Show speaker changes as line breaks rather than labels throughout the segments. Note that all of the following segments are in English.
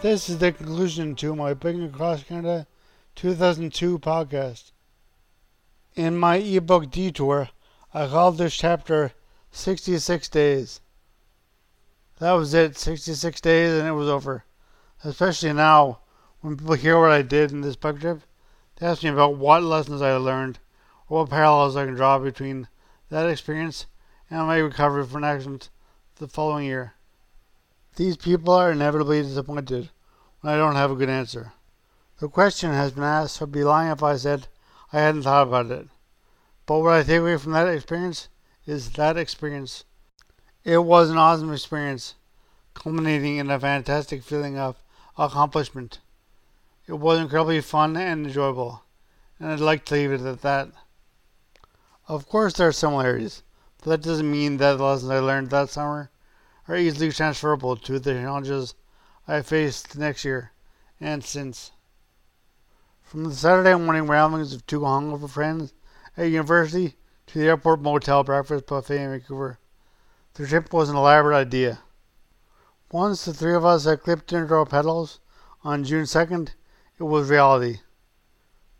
This is the conclusion to my Big Across Canada 2002 podcast. In my ebook Detour, I called this chapter 66 Days. That was it, 66 days, and it was over. Especially now, when people hear what I did in this bug trip, they ask me about what lessons I learned or what parallels I can draw between that experience and my recovery from an accident the following year. These people are inevitably disappointed when I don't have a good answer. The question has been asked, so I'd be lying if I said I hadn't thought about it. But what I take away from that experience is that experience. It was an awesome experience, culminating in a fantastic feeling of accomplishment. It was incredibly fun and enjoyable, and I'd like to leave it at that. Of course, there are similarities. But that doesn't mean that the lessons I learned that summer are easily transferable to the challenges I faced next year and since. From the Saturday morning ramblings of two hungover friends at university to the airport motel breakfast buffet in Vancouver, the trip was an elaborate idea. Once the three of us had clipped into our pedals on June 2nd, it was reality.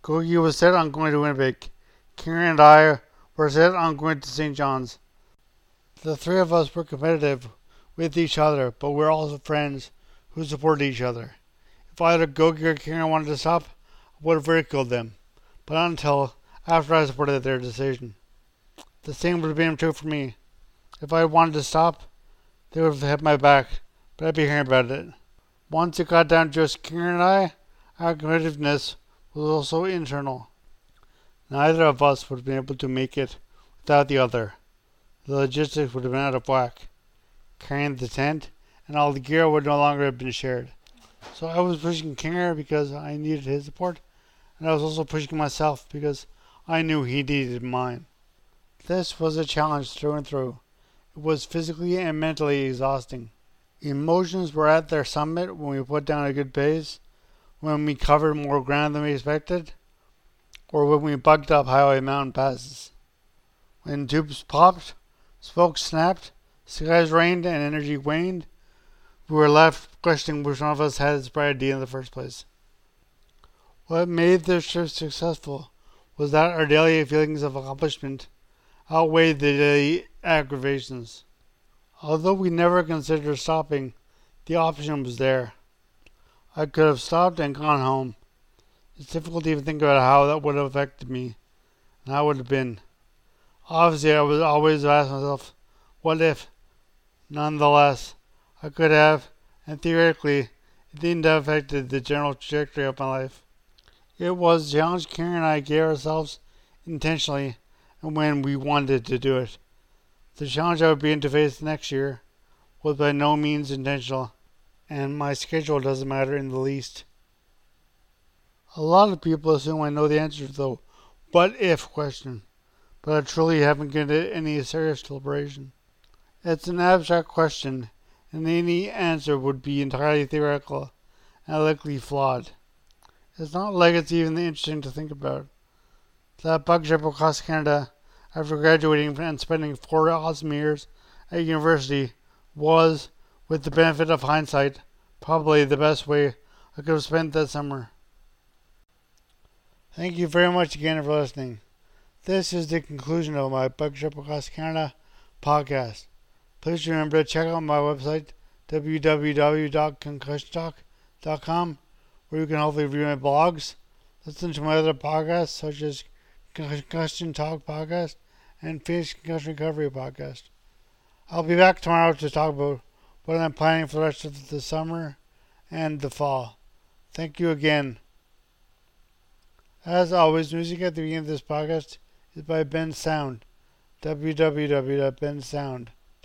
Gogi was set on going to Winnipeg. Kieran and I were set on going to St. John's. The three of us were competitive with each other, but we're also friends who support each other. If I had Gogi or Kieran wanted to stop, I would have ridiculed them, but not until after I supported their decision. The same would have been true for me. If I wanted to stop, they would have had my back, but I'd be hearing about it. Once it got down to just Kieran and I, our competitiveness was also internal. Neither of us would have been able to make it without the other. The logistics would have been out of whack. Carrying the tent and all the gear would no longer have been shared. So I was pushing Kinger because I needed his support, and I was also pushing myself because I knew he needed mine. This was a challenge through and through. It was physically and mentally exhausting. Emotions were at their summit when we put down a good pace, when we covered more ground than we expected, or when we bugged up highway mountain passes. When tubes popped, spokes snapped, skies rained, and energy waned, we were left questioning which one of us had this bright idea in the first place. What made this trip successful was that our daily feelings of accomplishment outweighed the daily aggravations. Although we never considered stopping, the option was there. I could have stopped and gone home. It's difficult to even think about how that would have affected me, and it would have been. Obviously, I was always ask myself, what if? Nonetheless, I could have, and theoretically, it didn't have affected the general trajectory of my life. It was a challenge Kieran and I gave ourselves intentionally and when we wanted to do it. The challenge I would be in to face next year was by no means intentional, and my schedule doesn't matter in the least. A lot of people assume I know the answer to the what if question, but I truly haven't given it any serious deliberation. It's an abstract question, and any answer would be entirely theoretical and likely flawed. It's not like it's even interesting to think about. That bug trip across Canada after graduating and spending four awesome years at university was, with the benefit of hindsight, probably the best way I could have spent that summer. Thank you very much again for listening. This is the conclusion of my Bike Trip Across Canada podcast. Please remember to check out my website, www.concussiontalk.com, where you can hopefully view my blogs, listen to my other podcasts, such as Concussion Talk Podcast and Phoenix Concussion Recovery Podcast. I'll be back tomorrow to talk about what I'm planning for the rest of the summer and the fall. Thank you again. As always, music at the beginning of this podcast is by Ben Sound. www.bensound.com.